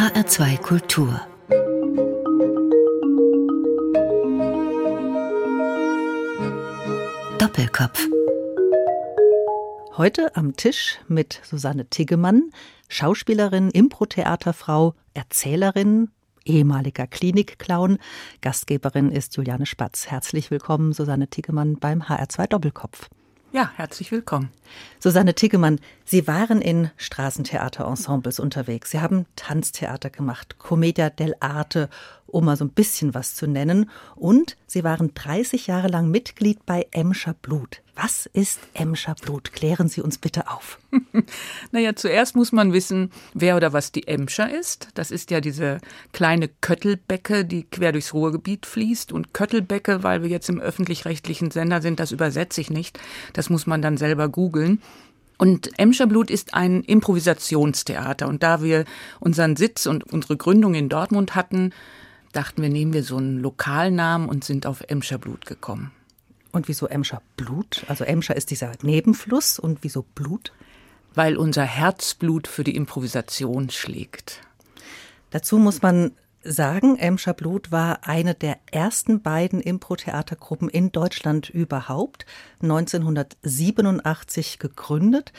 HR2 Kultur Doppelkopf Heute am Tisch mit Susanne Tiggemann, Schauspielerin, Impro-Theaterfrau, Erzählerin, ehemaliger Klinikclown. Gastgeberin ist Juliane Spatz. Herzlich willkommen, Susanne Tiggemann beim HR2 Doppelkopf. Ja, herzlich willkommen. Susanne Tiggemann, Sie waren in Straßentheaterensembles unterwegs. Sie haben Tanztheater gemacht, Commedia dell'arte, um mal so ein bisschen was zu nennen. Und Sie waren 30 Jahre lang Mitglied bei Emscher Blut. Was ist Emscher Blut? Klären Sie uns bitte auf. naja, zuerst muss man wissen, wer oder was die Emscher ist. Das ist ja diese kleine Köttelbecke, die quer durchs Ruhrgebiet fließt. Und Köttelbecke, weil wir jetzt im öffentlich-rechtlichen Sender sind, das übersetze ich nicht. Das muss man dann selber googeln. Und Emscher Blut ist ein Improvisationstheater. Und da wir unseren Sitz und unsere Gründung in Dortmund hatten, dachten wir, nehmen wir so einen Lokalnamen und sind auf Emscher Blut gekommen. Und wieso Emscher Blut? Also Emscher ist dieser Nebenfluss und wieso Blut? Weil unser Herzblut für die Improvisation schlägt. Dazu muss man sagen, Emscher Blut war eine der ersten beiden Impro-Theatergruppen in Deutschland überhaupt, 1987 gegründet.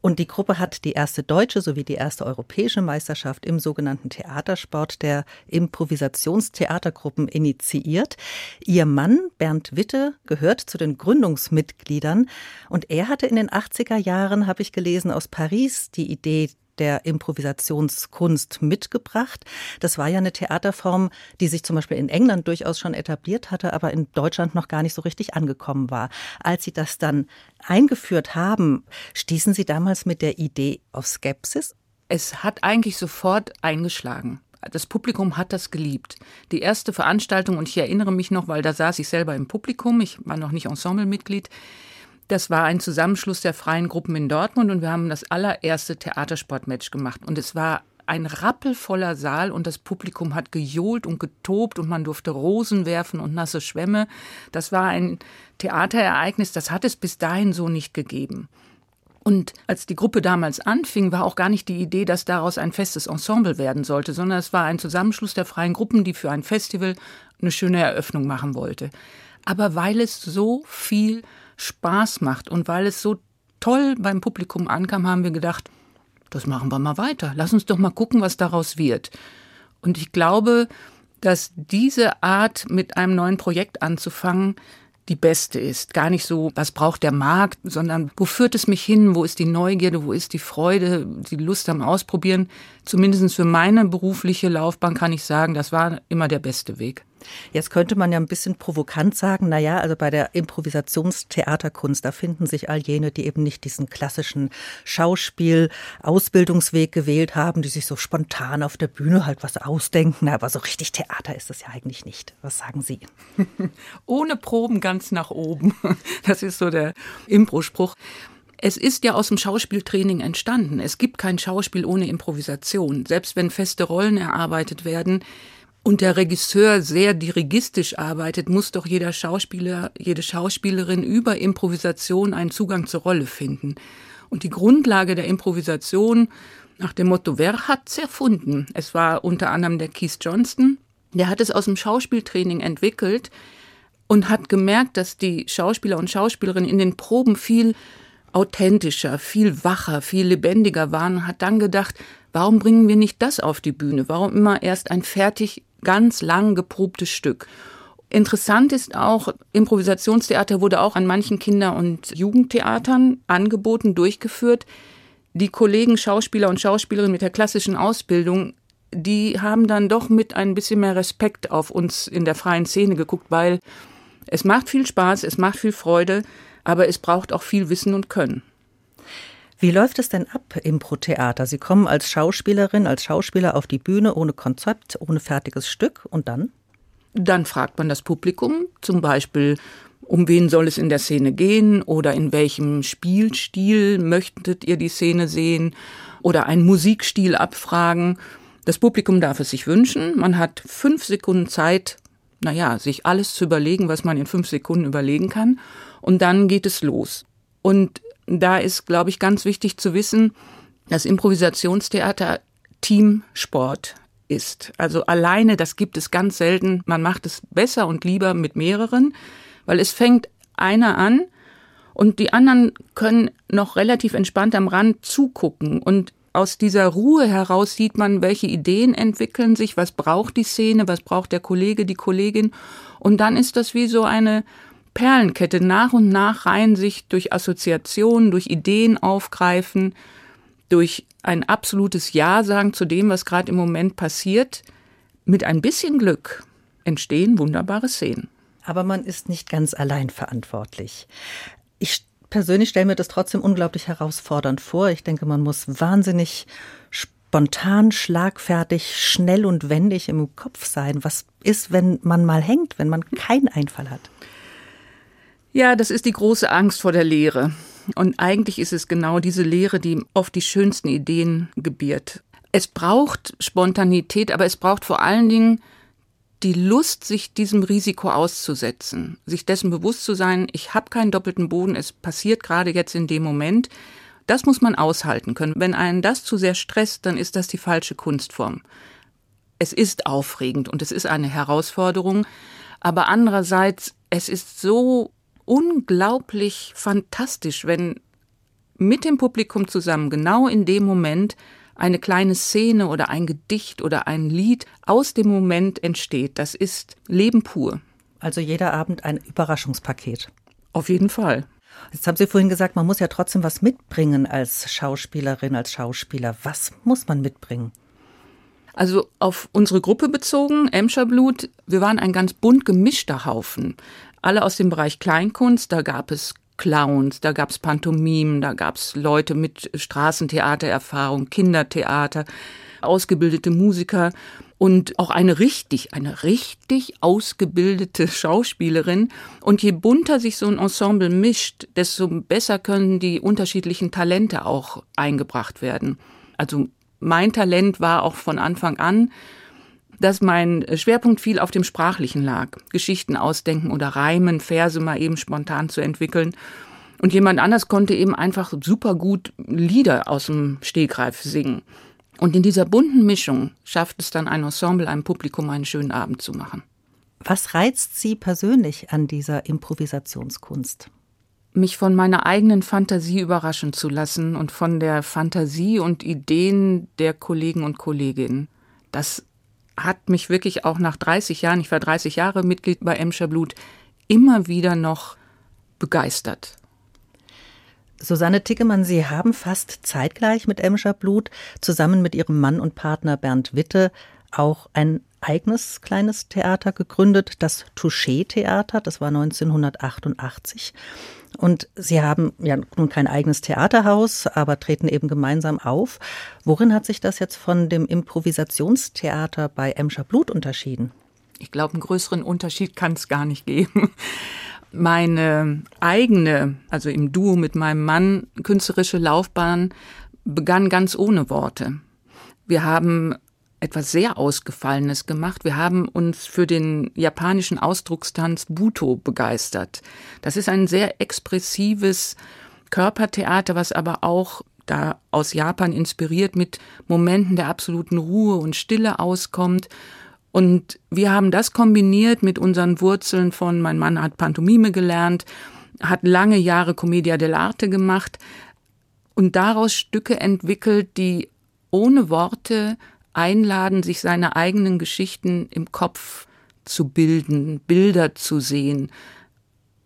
Und die Gruppe hat die erste deutsche sowie die erste europäische Meisterschaft im sogenannten Theatersport der Improvisationstheatergruppen initiiert. Ihr Mann, Bernd Witte, gehört zu den Gründungsmitgliedern. Und er hatte in den 80er Jahren, habe ich gelesen, aus Paris die Idee der Improvisationskunst mitgebracht. Das war ja eine Theaterform, die sich zum Beispiel in England durchaus schon etabliert hatte, aber in Deutschland noch gar nicht so richtig angekommen war. Als Sie das dann eingeführt haben, stießen Sie damals mit der Idee auf Skepsis? Es hat eigentlich sofort eingeschlagen. Das Publikum hat das geliebt. Die erste Veranstaltung, und ich erinnere mich noch, weil da saß ich selber im Publikum, ich war noch nicht Ensemblemitglied, das war ein Zusammenschluss der freien Gruppen in Dortmund und wir haben das allererste Theatersportmatch gemacht. Und es war ein rappelvoller Saal und das Publikum hat gejohlt und getobt und man durfte Rosen werfen und nasse Schwämme. Das war ein Theaterereignis, das hat es bis dahin so nicht gegeben. Und als die Gruppe damals anfing, war auch gar nicht die Idee, dass daraus ein festes Ensemble werden sollte, sondern es war ein Zusammenschluss der freien Gruppen, die für ein Festival eine schöne Eröffnung machen wollte. Aber weil es so viel Spaß macht. Und weil es so toll beim Publikum ankam, haben wir gedacht, das machen wir mal weiter. Lass uns doch mal gucken, was daraus wird. Und ich glaube, dass diese Art, mit einem neuen Projekt anzufangen, die beste ist. Gar nicht so, was braucht der Markt, sondern wo führt es mich hin, wo ist die Neugierde, wo ist die Freude, die Lust am Ausprobieren. Zumindest für meine berufliche Laufbahn kann ich sagen, das war immer der beste Weg. Jetzt könnte man ja ein bisschen provokant sagen, na ja, also bei der Improvisationstheaterkunst, da finden sich all jene, die eben nicht diesen klassischen Schauspiel-Ausbildungsweg gewählt haben, die sich so spontan auf der Bühne halt was ausdenken, aber so richtig Theater ist das ja eigentlich nicht. Was sagen Sie? Ohne Proben ganz nach oben. Das ist so der Impro-Spruch. Es ist ja aus dem Schauspieltraining entstanden. Es gibt kein Schauspiel ohne Improvisation. Selbst wenn feste Rollen erarbeitet werden, und der Regisseur sehr dirigistisch arbeitet, muss doch jeder Schauspieler, jede Schauspielerin über Improvisation einen Zugang zur Rolle finden. Und die Grundlage der Improvisation nach dem Motto, wer hat's erfunden? Es war unter anderem der Keith Johnston. Der hat es aus dem Schauspieltraining entwickelt und hat gemerkt, dass die Schauspieler und Schauspielerinnen in den Proben viel authentischer, viel wacher, viel lebendiger waren und hat dann gedacht, warum bringen wir nicht das auf die Bühne? Warum immer erst ein fertig ganz lang geprobtes Stück. Interessant ist auch, Improvisationstheater wurde auch an manchen Kinder- und Jugendtheatern angeboten, durchgeführt. Die Kollegen Schauspieler und Schauspielerinnen mit der klassischen Ausbildung, die haben dann doch mit ein bisschen mehr Respekt auf uns in der freien Szene geguckt, weil es macht viel Spaß, es macht viel Freude, aber es braucht auch viel Wissen und Können. Wie läuft es denn ab im Pro-Theater? Sie kommen als Schauspielerin, als Schauspieler auf die Bühne ohne Konzept, ohne fertiges Stück und dann? Dann fragt man das Publikum, zum Beispiel, um wen soll es in der Szene gehen oder in welchem Spielstil möchtet ihr die Szene sehen oder einen Musikstil abfragen. Das Publikum darf es sich wünschen. Man hat fünf Sekunden Zeit, naja, sich alles zu überlegen, was man in fünf Sekunden überlegen kann. Und dann geht es los. Und da ist, glaube ich, ganz wichtig zu wissen, das Improvisationstheater Teamsport ist. Also alleine, das gibt es ganz selten. Man macht es besser und lieber mit mehreren, weil es fängt einer an und die anderen können noch relativ entspannt am Rand zugucken und aus dieser Ruhe heraus sieht man, welche Ideen entwickeln sich, was braucht die Szene, was braucht der Kollege, die Kollegin. Und dann ist das wie so eine Perlenkette. Nach und nach reihen sich durch Assoziationen, durch Ideen aufgreifen, durch ein absolutes Ja sagen zu dem, was gerade im Moment passiert. Mit ein bisschen Glück entstehen wunderbare Szenen. Aber man ist nicht ganz allein verantwortlich. Ich persönlich stelle mir das trotzdem unglaublich herausfordernd vor. Ich denke, man muss wahnsinnig spontan, schlagfertig, schnell und wendig im Kopf sein. Was ist, wenn man mal hängt, wenn man keinen Einfall hat? Ja, das ist die große Angst vor der Lehre. Und eigentlich ist es genau diese Lehre, die oft die schönsten Ideen gebiert. Es braucht Spontanität, aber es braucht vor allen Dingen die Lust, sich diesem Risiko auszusetzen, sich dessen bewusst zu sein, ich habe keinen doppelten Boden, es passiert gerade jetzt in dem Moment. Das muss man aushalten können. Wenn einen das zu sehr stresst, dann ist das die falsche Kunstform. Es ist aufregend und es ist eine Herausforderung, aber andererseits, es ist so unglaublich fantastisch, wenn mit dem Publikum zusammen genau in dem Moment eine kleine Szene oder ein Gedicht oder ein Lied aus dem Moment entsteht. Das ist Leben pur. Also jeder Abend ein Überraschungspaket. Auf jeden Fall. Jetzt haben Sie vorhin gesagt, man muss ja trotzdem was mitbringen als Schauspielerin, als Schauspieler. Was muss man mitbringen? Also auf unsere Gruppe bezogen, Emscher Blut, wir waren ein ganz bunt gemischter Haufen. Alle aus dem Bereich Kleinkunst, da gab es Clowns, da gab's Pantomimen, da gab's Leute mit Straßentheatererfahrung, Kindertheater, ausgebildete Musiker und auch eine richtig, eine richtig ausgebildete Schauspielerin. Und je bunter sich so ein Ensemble mischt, desto besser können die unterschiedlichen Talente auch eingebracht werden. Also mein Talent war auch von Anfang an, dass mein Schwerpunkt viel auf dem Sprachlichen lag. Geschichten ausdenken oder Reimen, Verse mal eben spontan zu entwickeln. Und jemand anders konnte eben einfach super gut Lieder aus dem Stegreif singen. Und in dieser bunten Mischung schafft es dann ein Ensemble, einem Publikum einen schönen Abend zu machen. Was reizt Sie persönlich an dieser Improvisationskunst? Mich von meiner eigenen Fantasie überraschen zu lassen und von der Fantasie und Ideen der Kollegen und Kolleginnen. Das hat mich wirklich auch nach 30 Jahren, ich war 30 Jahre Mitglied bei Emscher Blut, immer wieder noch begeistert. Susanne Tickemann, Sie haben fast zeitgleich mit Emscher Blut zusammen mit Ihrem Mann und Partner Bernd Witte auch ein eigenes kleines Theater gegründet, das Touché-Theater. Das war 1988. Und Sie haben ja nun kein eigenes Theaterhaus, aber treten eben gemeinsam auf. Worin hat sich das jetzt von dem Improvisationstheater bei Emscher Blut unterschieden? Ich glaube, einen größeren Unterschied kann es gar nicht geben. Meine eigene, also im Duo mit meinem Mann, künstlerische Laufbahn begann ganz ohne Worte. Wir haben etwas sehr Ausgefallenes gemacht. Wir haben uns für den japanischen Ausdruckstanz Buto begeistert. Das ist ein sehr expressives Körpertheater, was aber auch da aus Japan inspiriert mit Momenten der absoluten Ruhe und Stille auskommt. Und wir haben das kombiniert mit unseren Wurzeln von, mein Mann hat Pantomime gelernt, hat lange Jahre Commedia dell'arte gemacht und daraus Stücke entwickelt, die ohne Worte einladen, sich seine eigenen Geschichten im Kopf zu bilden, Bilder zu sehen,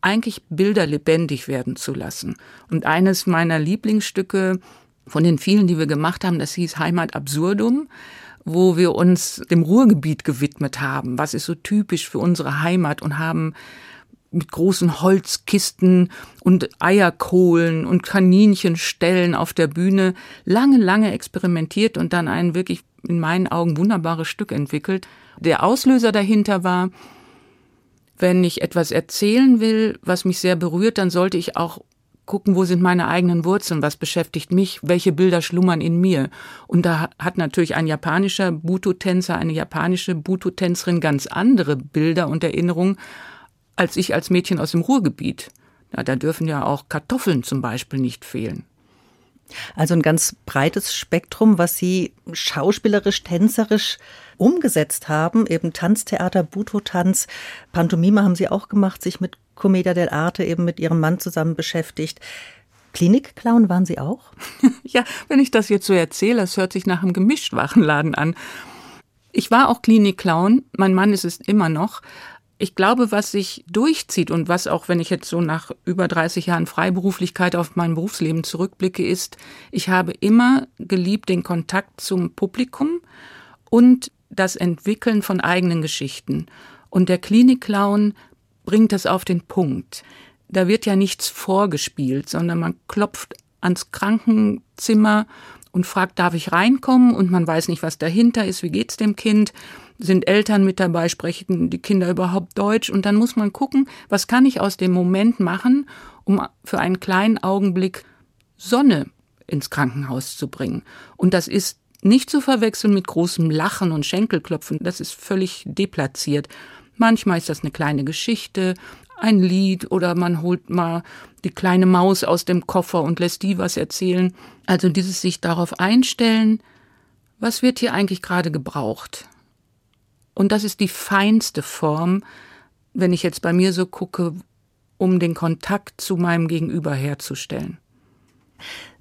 eigentlich Bilder lebendig werden zu lassen. Und eines meiner Lieblingsstücke von den vielen, die wir gemacht haben, das hieß Heimat Absurdum, wo wir uns dem Ruhrgebiet gewidmet haben. Was ist so typisch für unsere Heimat und haben mit großen Holzkisten und Eierkohlen und Kaninchenstellen auf der Bühne lange, lange experimentiert und dann ein wirklich in meinen Augen wunderbares Stück entwickelt. Der Auslöser dahinter war, wenn ich etwas erzählen will, was mich sehr berührt, dann sollte ich auch gucken, wo sind meine eigenen Wurzeln, was beschäftigt mich, welche Bilder schlummern in mir. Und da hat natürlich ein japanischer Buto-Tänzer, eine japanische Buto-Tänzerin ganz andere Bilder und Erinnerungen als ich als Mädchen aus dem Ruhrgebiet. Ja, da dürfen ja auch Kartoffeln zum Beispiel nicht fehlen. Also ein ganz breites Spektrum, was Sie schauspielerisch, tänzerisch umgesetzt haben. Eben Tanztheater, Buto-Tanz, Pantomime haben Sie auch gemacht, sich mit Commedia dell'arte eben mit Ihrem Mann zusammen beschäftigt. Klinikclown waren Sie auch? ja, wenn ich das jetzt so erzähle, es hört sich nach einem Gemischtwarenladen an. Ich war auch Klinikclown, mein Mann ist es immer noch. Ich glaube, was sich durchzieht und was auch, wenn ich jetzt so nach über 30 Jahren Freiberuflichkeit auf mein Berufsleben zurückblicke, ist, ich habe immer geliebt den Kontakt zum Publikum und das Entwickeln von eigenen Geschichten. Und der Klinikclown bringt das auf den Punkt. Da wird ja nichts vorgespielt, sondern man klopft ans Krankenzimmer und fragt, darf ich reinkommen? Und man weiß nicht, was dahinter ist, wie geht's dem Kind? Sind Eltern mit dabei, sprechen die Kinder überhaupt Deutsch? Und dann muss man gucken, was kann ich aus dem Moment machen, um für einen kleinen Augenblick Sonne ins Krankenhaus zu bringen. Und das ist nicht zu verwechseln mit großem Lachen und Schenkelklopfen. Das ist völlig deplatziert. Manchmal ist das eine kleine Geschichte, ein Lied oder man holt mal die kleine Maus aus dem Koffer und lässt die was erzählen. Also dieses sich darauf einstellen, was wird hier eigentlich gerade gebraucht? Und das ist die feinste Form, wenn ich jetzt bei mir so gucke, um den Kontakt zu meinem Gegenüber herzustellen.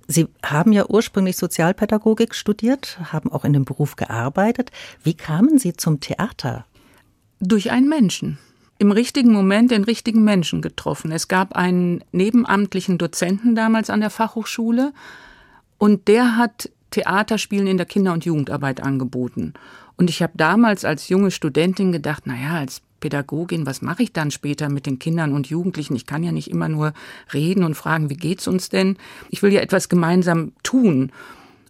Sie haben ja ursprünglich Sozialpädagogik studiert, haben auch in dem Beruf gearbeitet. Wie kamen Sie zum Theater? Durch einen Menschen im richtigen Moment den richtigen Menschen getroffen. Es gab einen nebenamtlichen Dozenten damals an der Fachhochschule und der hat Theaterspielen in der Kinder- und Jugendarbeit angeboten. Und ich habe damals als junge Studentin gedacht, naja, als Pädagogin, was mache ich dann später mit den Kindern und Jugendlichen? Ich kann ja nicht immer nur reden und fragen, wie geht's uns denn? Ich will ja etwas gemeinsam tun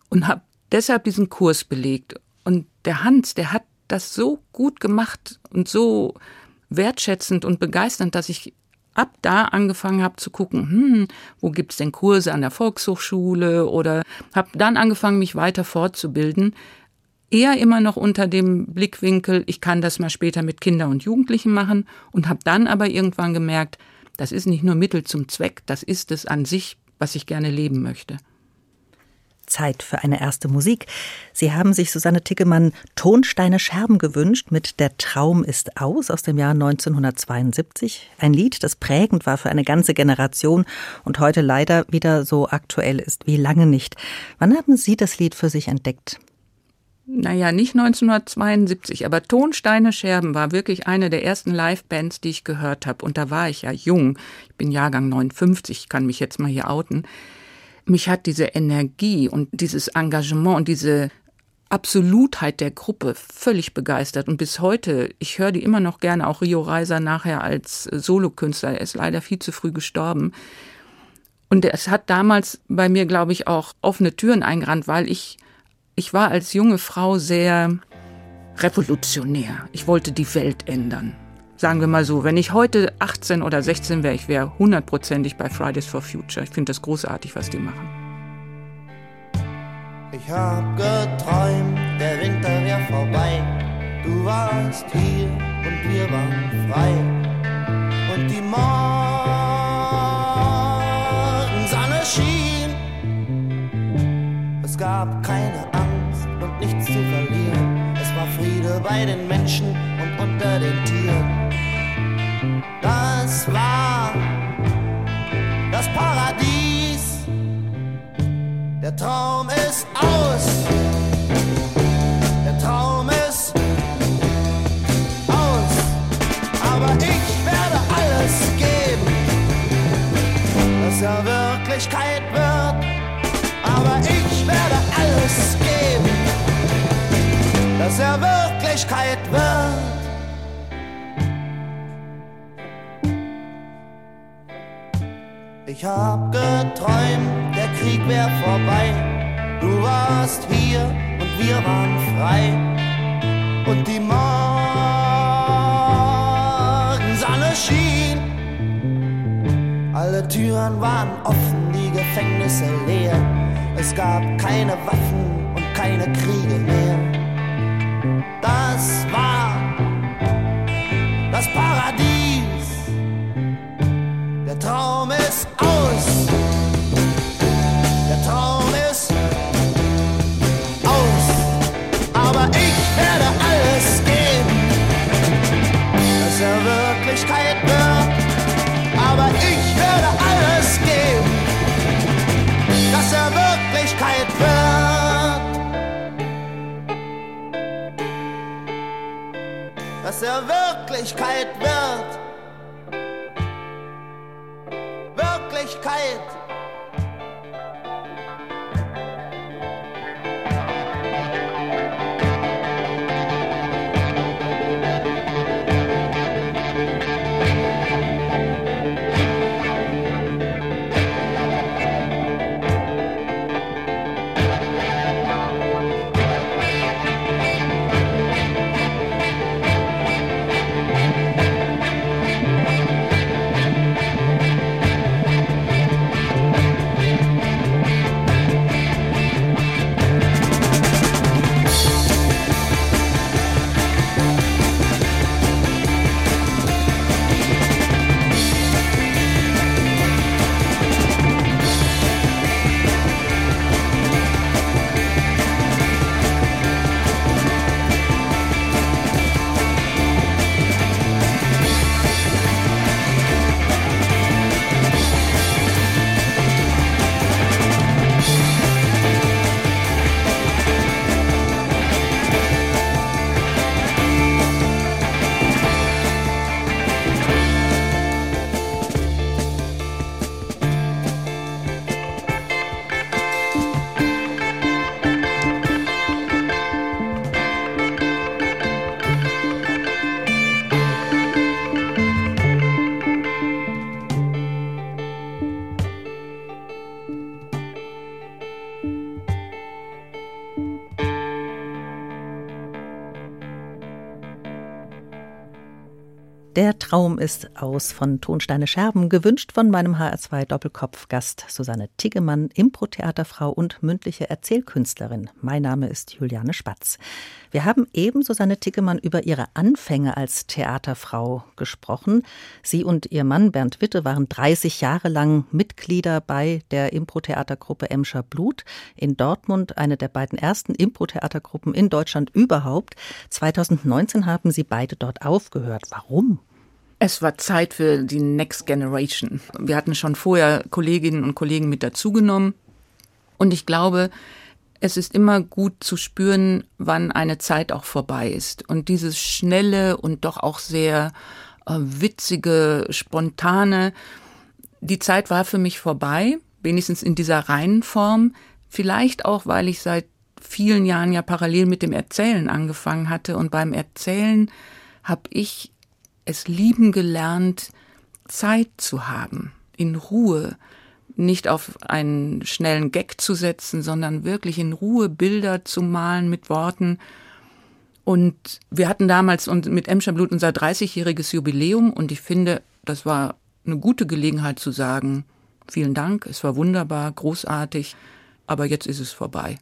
und habe deshalb diesen Kurs belegt. Und der Hans, der hat das so gut gemacht und so wertschätzend und begeisternd, dass ich ab da angefangen habe zu gucken, hm, wo gibt's denn Kurse an der Volkshochschule oder habe dann angefangen, mich weiter fortzubilden. Eher immer noch unter dem Blickwinkel, ich kann das mal später mit Kindern und Jugendlichen machen und habe dann aber irgendwann gemerkt, das ist nicht nur Mittel zum Zweck, das ist es an sich, was ich gerne leben möchte. Zeit für eine erste Musik. Sie haben sich Susanne Tickemann Tonsteine Scherben gewünscht mit Der Traum ist aus aus dem Jahr 1972. Ein Lied, das prägend war für eine ganze Generation und heute leider wieder so aktuell ist wie lange nicht. Wann haben Sie das Lied für sich entdeckt? Naja, nicht 1972, aber Tonsteine Scherben war wirklich eine der ersten Live-Bands, die ich gehört habe. Und da war ich ja jung. Ich bin Jahrgang 59, kann mich jetzt mal hier outen mich hat diese Energie und dieses Engagement und diese Absolutheit der Gruppe völlig begeistert und bis heute, ich höre die immer noch gerne, auch Rio Reiser nachher als Solokünstler, er ist leider viel zu früh gestorben. Und es hat damals bei mir, glaube ich, auch offene Türen eingerannt, weil ich, ich war als junge Frau sehr revolutionär. Ich wollte die Welt ändern sagen wir mal so, wenn ich heute 18 oder 16 wäre, ich wäre hundertprozentig bei Fridays for Future. Ich finde das großartig, was die machen. Ich hab geträumt, der Winter wäre vorbei. Du warst hier und wir waren frei. Und die Morgensonne schien. Es gab keine Angst und nichts zu verlieren. Es war Friede bei den Menschen und unter den Tieren das war das Paradies. Der Traum ist aus. Der Traum ist aus. Aber ich werde alles geben, dass er Wirklichkeit wird. Aber ich werde alles geben, dass er Wirklichkeit wird. Ich hab geträumt, der Krieg wär vorbei. Du warst hier und wir waren frei. Und die Morgensonne schien. Alle Türen waren offen, die Gefängnisse leer. Es gab keine Waffen und keine Kriege Wirklichkeit. Traum ist aus von Tonsteine Scherben, gewünscht von meinem HR2 Doppelkopf-Gast Susanne Tiggemann, Impro-Theaterfrau und mündliche Erzählkünstlerin. Mein Name ist Juliane Spatz. Wir haben eben Susanne Tiggemann über ihre Anfänge als Theaterfrau gesprochen. Sie und ihr Mann Bernd Witte waren 30 Jahre lang Mitglieder bei der Impro-Theatergruppe Emscher Blut in Dortmund, eine der beiden ersten Impro-Theatergruppen in Deutschland überhaupt. 2019 haben sie beide dort aufgehört. Warum? Es war Zeit für die Next Generation. Wir hatten schon vorher Kolleginnen und Kollegen mit dazugenommen. Und ich glaube, es ist immer gut zu spüren, wann eine Zeit auch vorbei ist. Und dieses schnelle und doch auch sehr äh, witzige, spontane, die Zeit war für mich vorbei, wenigstens in dieser reinen Form. Vielleicht auch, weil ich seit vielen Jahren ja parallel mit dem Erzählen angefangen hatte. Und beim Erzählen habe ich es lieben gelernt, Zeit zu haben, in Ruhe, nicht auf einen schnellen Gag zu setzen, sondern wirklich in Ruhe Bilder zu malen mit Worten. Und wir hatten damals mit Emscher Blut unser 30-jähriges Jubiläum und ich finde, das war eine gute Gelegenheit zu sagen, vielen Dank, es war wunderbar, großartig, aber jetzt ist es vorbei.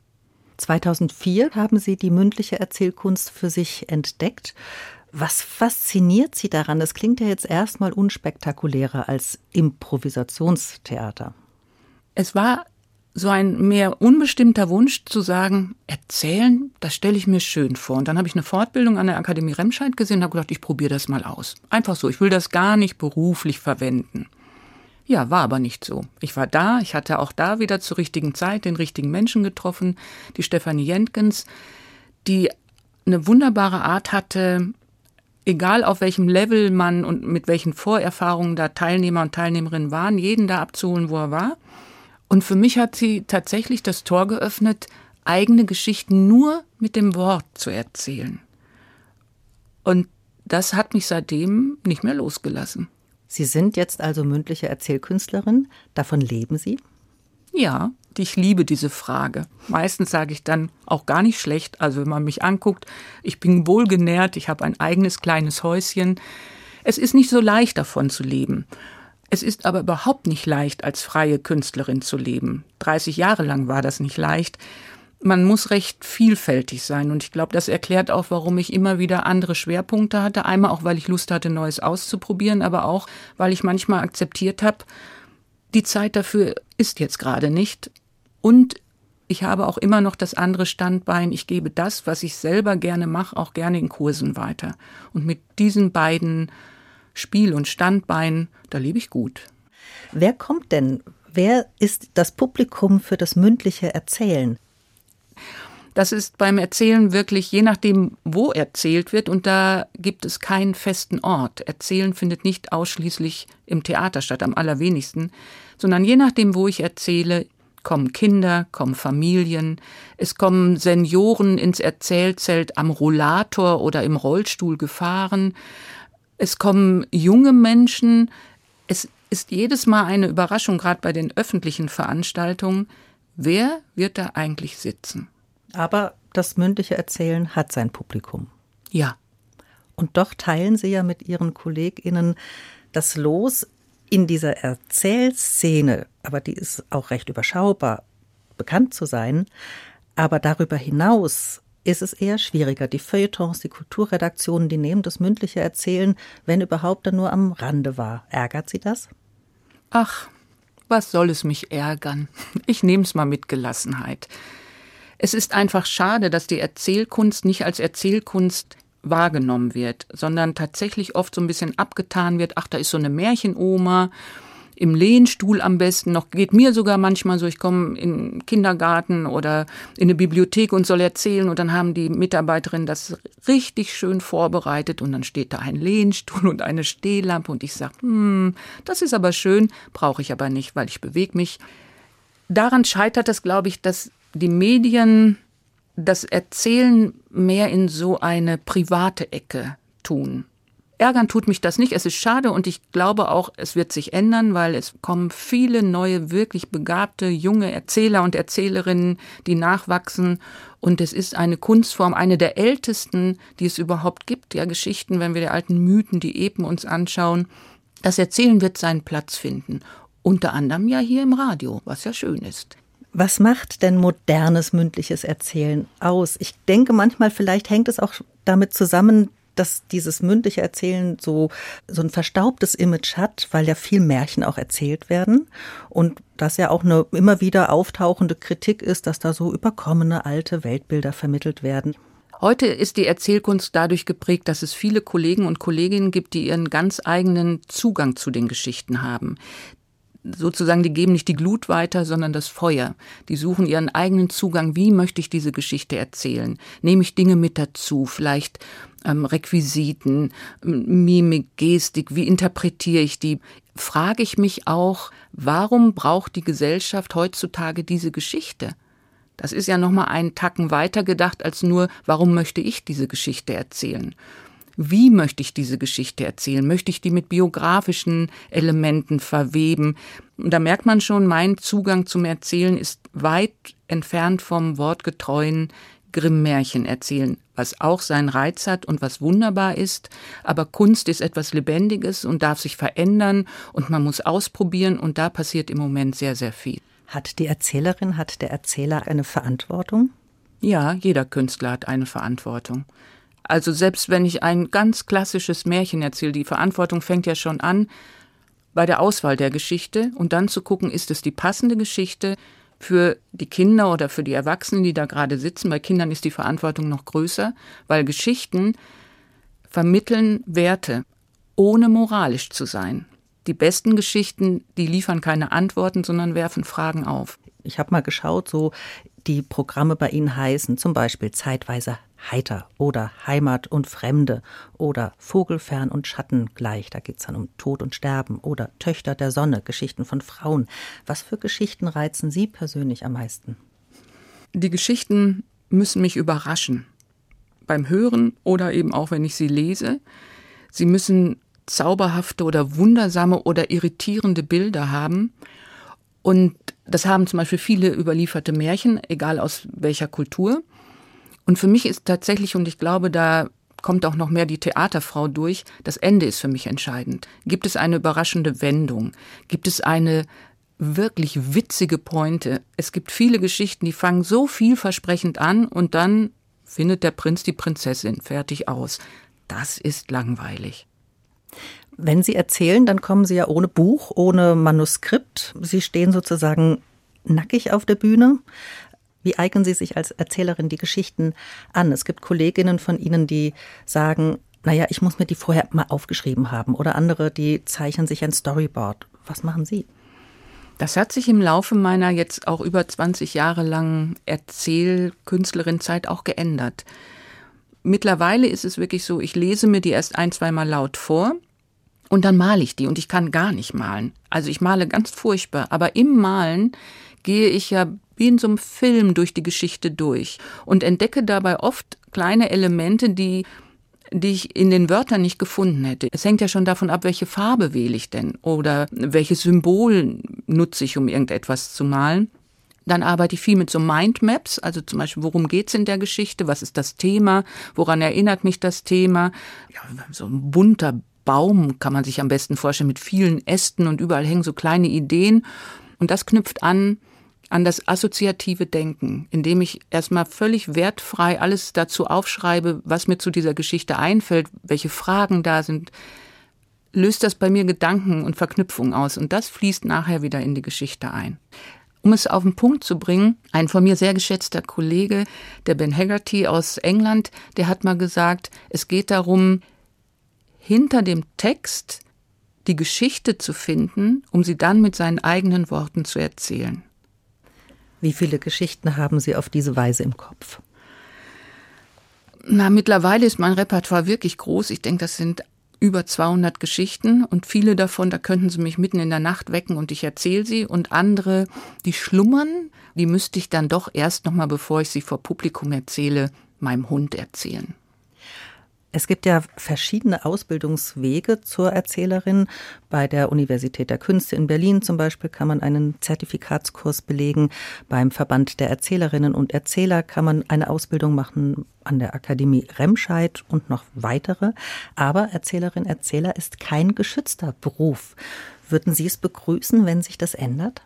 2004 haben Sie die mündliche Erzählkunst für sich entdeckt. Was fasziniert Sie daran? Das klingt ja jetzt erstmal unspektakulärer als Improvisationstheater. Es war so ein mehr unbestimmter Wunsch zu sagen, erzählen, das stelle ich mir schön vor. Und dann habe ich eine Fortbildung an der Akademie Remscheid gesehen und habe gedacht, ich probiere das mal aus. Einfach so, ich will das gar nicht beruflich verwenden. Ja, war aber nicht so. Ich war da, ich hatte auch da wieder zur richtigen Zeit den richtigen Menschen getroffen, die Stefanie Jentgens, die eine wunderbare Art hatte, egal auf welchem Level man und mit welchen Vorerfahrungen da Teilnehmer und Teilnehmerinnen waren, jeden da abzuholen, wo er war. Und für mich hat sie tatsächlich das Tor geöffnet, eigene Geschichten nur mit dem Wort zu erzählen. Und das hat mich seitdem nicht mehr losgelassen. Sie sind jetzt also mündliche Erzählkünstlerin. Davon leben Sie? Ja, ich liebe diese Frage. Meistens sage ich dann auch gar nicht schlecht. Also wenn man mich anguckt, ich bin wohlgenährt, ich habe ein eigenes kleines Häuschen. Es ist nicht so leicht davon zu leben. Es ist aber überhaupt nicht leicht, als freie Künstlerin zu leben. 30 Jahre lang war das nicht leicht. Man muss recht vielfältig sein und ich glaube, das erklärt auch, warum ich immer wieder andere Schwerpunkte hatte. Einmal auch, weil ich Lust hatte, Neues auszuprobieren, aber auch, weil ich manchmal akzeptiert habe, die Zeit dafür ist jetzt gerade nicht. Und ich habe auch immer noch das andere Standbein. Ich gebe das, was ich selber gerne mache, auch gerne in Kursen weiter. Und mit diesen beiden Spiel- und Standbeinen, da lebe ich gut. Wer kommt denn? Wer ist das Publikum für das mündliche Erzählen? Das ist beim Erzählen wirklich je nachdem, wo erzählt wird und da gibt es keinen festen Ort. Erzählen findet nicht ausschließlich im Theater statt, am allerwenigsten, sondern je nachdem, wo ich erzähle, kommen Kinder, kommen Familien, es kommen Senioren ins Erzählzelt am Rollator oder im Rollstuhl gefahren, es kommen junge Menschen, es ist jedes Mal eine Überraschung, gerade bei den öffentlichen Veranstaltungen, wer wird da eigentlich sitzen? Aber das mündliche Erzählen hat sein Publikum. Ja. Und doch teilen Sie ja mit Ihren KollegInnen das Los in dieser Erzählszene, aber die ist auch recht überschaubar, bekannt zu sein. Aber darüber hinaus ist es eher schwieriger. Die Feuilletons, die Kulturredaktionen, die nehmen das mündliche Erzählen, wenn überhaupt, dann nur am Rande wahr. Ärgert Sie das? Ach, was soll es mich ärgern? Ich nehme es mal mit Gelassenheit. Es ist einfach schade, dass die Erzählkunst nicht als Erzählkunst wahrgenommen wird, sondern tatsächlich oft so ein bisschen abgetan wird. Ach, da ist so eine Märchenoma im Lehnstuhl am besten noch. Geht mir sogar manchmal so, ich komme in Kindergarten oder in eine Bibliothek und soll erzählen und dann haben die Mitarbeiterinnen das richtig schön vorbereitet und dann steht da ein Lehnstuhl und eine Stehlampe und ich sage, hm, das ist aber schön, brauche ich aber nicht, weil ich bewege mich. Daran scheitert es, glaube ich, dass die Medien das Erzählen mehr in so eine private Ecke tun. Ärgern tut mich das nicht. Es ist schade und ich glaube auch, es wird sich ändern, weil es kommen viele neue, wirklich begabte, junge Erzähler und Erzählerinnen, die nachwachsen. Und es ist eine Kunstform, eine der ältesten, die es überhaupt gibt. Ja, Geschichten, wenn wir die alten Mythen, die Epen uns anschauen. Das Erzählen wird seinen Platz finden. Unter anderem ja hier im Radio, was ja schön ist. Was macht denn modernes mündliches Erzählen aus? Ich denke manchmal, vielleicht hängt es auch damit zusammen, dass dieses mündliche Erzählen so, so ein verstaubtes Image hat, weil ja viel Märchen auch erzählt werden und das ja auch eine immer wieder auftauchende Kritik ist, dass da so überkommene alte Weltbilder vermittelt werden. Heute ist die Erzählkunst dadurch geprägt, dass es viele Kollegen und Kolleginnen gibt, die ihren ganz eigenen Zugang zu den Geschichten haben sozusagen, die geben nicht die Glut weiter, sondern das Feuer. Die suchen ihren eigenen Zugang. Wie möchte ich diese Geschichte erzählen? Nehme ich Dinge mit dazu? Vielleicht ähm, Requisiten, Mimik, Gestik. Wie interpretiere ich die? Frage ich mich auch, warum braucht die Gesellschaft heutzutage diese Geschichte? Das ist ja noch mal einen Tacken weiter gedacht als nur, warum möchte ich diese Geschichte erzählen? Wie möchte ich diese Geschichte erzählen? Möchte ich die mit biografischen Elementen verweben? Und da merkt man schon, mein Zugang zum Erzählen ist weit entfernt vom wortgetreuen Grimm-Märchen erzählen, was auch seinen Reiz hat und was wunderbar ist. Aber Kunst ist etwas Lebendiges und darf sich verändern und man muss ausprobieren und da passiert im Moment sehr, sehr viel. Hat die Erzählerin, hat der Erzähler eine Verantwortung? Ja, jeder Künstler hat eine Verantwortung. Also selbst wenn ich ein ganz klassisches Märchen erzähle, die Verantwortung fängt ja schon an bei der Auswahl der Geschichte und dann zu gucken, ist es die passende Geschichte für die Kinder oder für die Erwachsenen, die da gerade sitzen. Bei Kindern ist die Verantwortung noch größer, weil Geschichten vermitteln Werte, ohne moralisch zu sein. Die besten Geschichten, die liefern keine Antworten, sondern werfen Fragen auf. Ich habe mal geschaut, so die Programme bei Ihnen heißen zum Beispiel zeitweise Heiter oder Heimat und Fremde oder Vogelfern und Schatten gleich, da geht's dann um Tod und Sterben oder Töchter der Sonne, Geschichten von Frauen. Was für Geschichten reizen Sie persönlich am meisten? Die Geschichten müssen mich überraschen. Beim Hören oder eben auch, wenn ich sie lese. Sie müssen zauberhafte oder wundersame oder irritierende Bilder haben. Und das haben zum Beispiel viele überlieferte Märchen, egal aus welcher Kultur. Und für mich ist tatsächlich, und ich glaube, da kommt auch noch mehr die Theaterfrau durch, das Ende ist für mich entscheidend. Gibt es eine überraschende Wendung? Gibt es eine wirklich witzige Pointe? Es gibt viele Geschichten, die fangen so vielversprechend an und dann findet der Prinz die Prinzessin fertig aus. Das ist langweilig. Wenn Sie erzählen, dann kommen Sie ja ohne Buch, ohne Manuskript. Sie stehen sozusagen nackig auf der Bühne. Wie eignen Sie sich als Erzählerin die Geschichten an? Es gibt Kolleginnen von Ihnen, die sagen, naja, ich muss mir die vorher mal aufgeschrieben haben. Oder andere, die zeichnen sich ein Storyboard. Was machen Sie? Das hat sich im Laufe meiner jetzt auch über 20 Jahre langen Erzählkünstlerin-Zeit auch geändert. Mittlerweile ist es wirklich so, ich lese mir die erst ein, zweimal laut vor und dann male ich die und ich kann gar nicht malen. Also ich male ganz furchtbar, aber im Malen gehe ich ja wie in so einem Film durch die Geschichte durch und entdecke dabei oft kleine Elemente, die die ich in den Wörtern nicht gefunden hätte. Es hängt ja schon davon ab, welche Farbe wähle ich denn oder welches Symbol nutze ich, um irgendetwas zu malen. Dann arbeite ich viel mit so Mindmaps, also zum Beispiel, worum geht's in der Geschichte, was ist das Thema, woran erinnert mich das Thema. Ja, so ein bunter Baum kann man sich am besten vorstellen mit vielen Ästen und überall hängen so kleine Ideen. Und das knüpft an an das assoziative Denken, indem ich erstmal völlig wertfrei alles dazu aufschreibe, was mir zu dieser Geschichte einfällt, welche Fragen da sind, löst das bei mir Gedanken und Verknüpfungen aus und das fließt nachher wieder in die Geschichte ein. Um es auf den Punkt zu bringen, ein von mir sehr geschätzter Kollege, der Ben Haggerty aus England, der hat mal gesagt, es geht darum, hinter dem Text die Geschichte zu finden, um sie dann mit seinen eigenen Worten zu erzählen. Wie viele Geschichten haben Sie auf diese Weise im Kopf? Na, mittlerweile ist mein Repertoire wirklich groß. Ich denke, das sind über 200 Geschichten und viele davon, da könnten Sie mich mitten in der Nacht wecken und ich erzähle sie und andere, die schlummern, die müsste ich dann doch erst noch mal, bevor ich sie vor Publikum erzähle, meinem Hund erzählen. Es gibt ja verschiedene Ausbildungswege zur Erzählerin. Bei der Universität der Künste in Berlin zum Beispiel kann man einen Zertifikatskurs belegen. Beim Verband der Erzählerinnen und Erzähler kann man eine Ausbildung machen an der Akademie Remscheid und noch weitere. Aber Erzählerin, Erzähler ist kein geschützter Beruf. Würden Sie es begrüßen, wenn sich das ändert?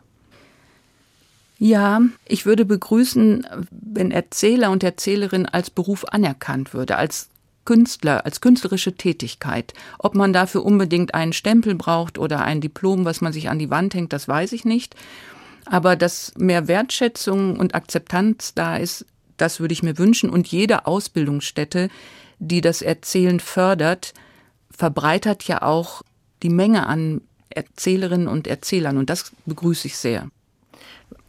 Ja, ich würde begrüßen, wenn Erzähler und Erzählerin als Beruf anerkannt würde, als Künstler, als künstlerische Tätigkeit. Ob man dafür unbedingt einen Stempel braucht oder ein Diplom, was man sich an die Wand hängt, das weiß ich nicht. Aber dass mehr Wertschätzung und Akzeptanz da ist, das würde ich mir wünschen. Und jede Ausbildungsstätte, die das Erzählen fördert, verbreitert ja auch die Menge an Erzählerinnen und Erzählern. Und das begrüße ich sehr.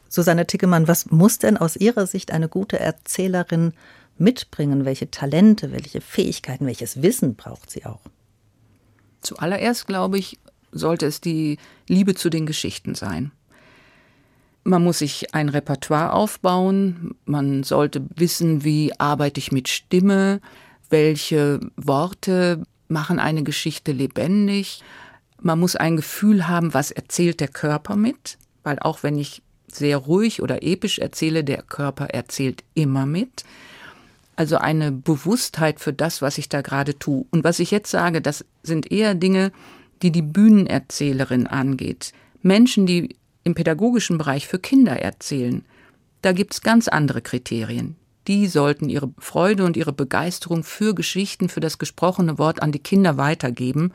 Susanne Tickemann, was muss denn aus Ihrer Sicht eine gute Erzählerin mitbringen? Welche Talente, welche Fähigkeiten, welches Wissen braucht sie auch? Zuallererst, glaube ich, sollte es die Liebe zu den Geschichten sein. Man muss sich ein Repertoire aufbauen, man sollte wissen, wie arbeite ich mit Stimme, welche Worte machen eine Geschichte lebendig. Man muss ein Gefühl haben, was erzählt der Körper mit, weil auch wenn ich sehr ruhig oder episch erzähle, der Körper erzählt immer mit. Also eine Bewusstheit für das, was ich da gerade tue. Und was ich jetzt sage, das sind eher Dinge, die die Bühnenerzählerin angeht. Menschen, die im pädagogischen Bereich für Kinder erzählen. Da gibt's ganz andere Kriterien. Die sollten ihre Freude und ihre Begeisterung für Geschichten, für das gesprochene Wort an die Kinder weitergeben.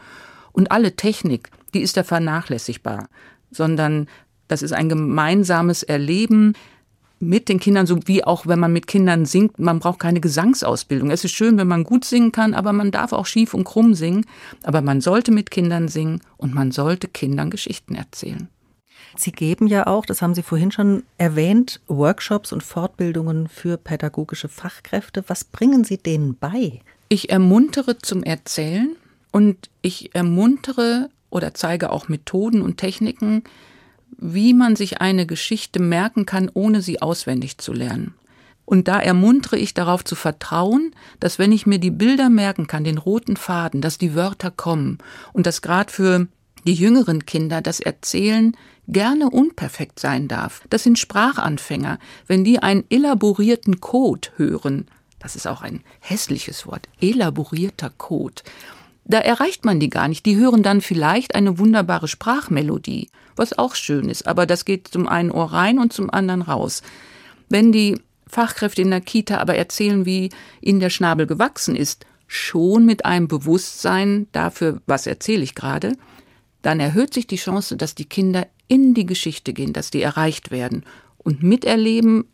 Und alle Technik, die ist da vernachlässigbar, sondern das ist ein gemeinsames Erleben, mit den Kindern, so wie auch wenn man mit Kindern singt, man braucht keine Gesangsausbildung. Es ist schön, wenn man gut singen kann, aber man darf auch schief und krumm singen. Aber man sollte mit Kindern singen und man sollte Kindern Geschichten erzählen. Sie geben ja auch, das haben Sie vorhin schon erwähnt, Workshops und Fortbildungen für pädagogische Fachkräfte. Was bringen Sie denen bei? Ich ermuntere zum Erzählen und ich ermuntere oder zeige auch Methoden und Techniken, wie man sich eine Geschichte merken kann, ohne sie auswendig zu lernen. Und da ermuntere ich darauf zu vertrauen, dass wenn ich mir die Bilder merken kann, den roten Faden, dass die Wörter kommen und dass gerade für die jüngeren Kinder das Erzählen gerne unperfekt sein darf. Das sind Sprachanfänger. Wenn die einen elaborierten Code hören, das ist auch ein hässliches Wort, elaborierter Code, da erreicht man die gar nicht. Die hören dann vielleicht eine wunderbare Sprachmelodie, was auch schön ist, aber das geht zum einen Ohr rein und zum anderen raus. Wenn die Fachkräfte in der Kita aber erzählen, wie ihnen der Schnabel gewachsen ist, schon mit einem Bewusstsein dafür, was erzähle ich gerade, dann erhöht sich die Chance, dass die Kinder in die Geschichte gehen, dass die erreicht werden und miterleben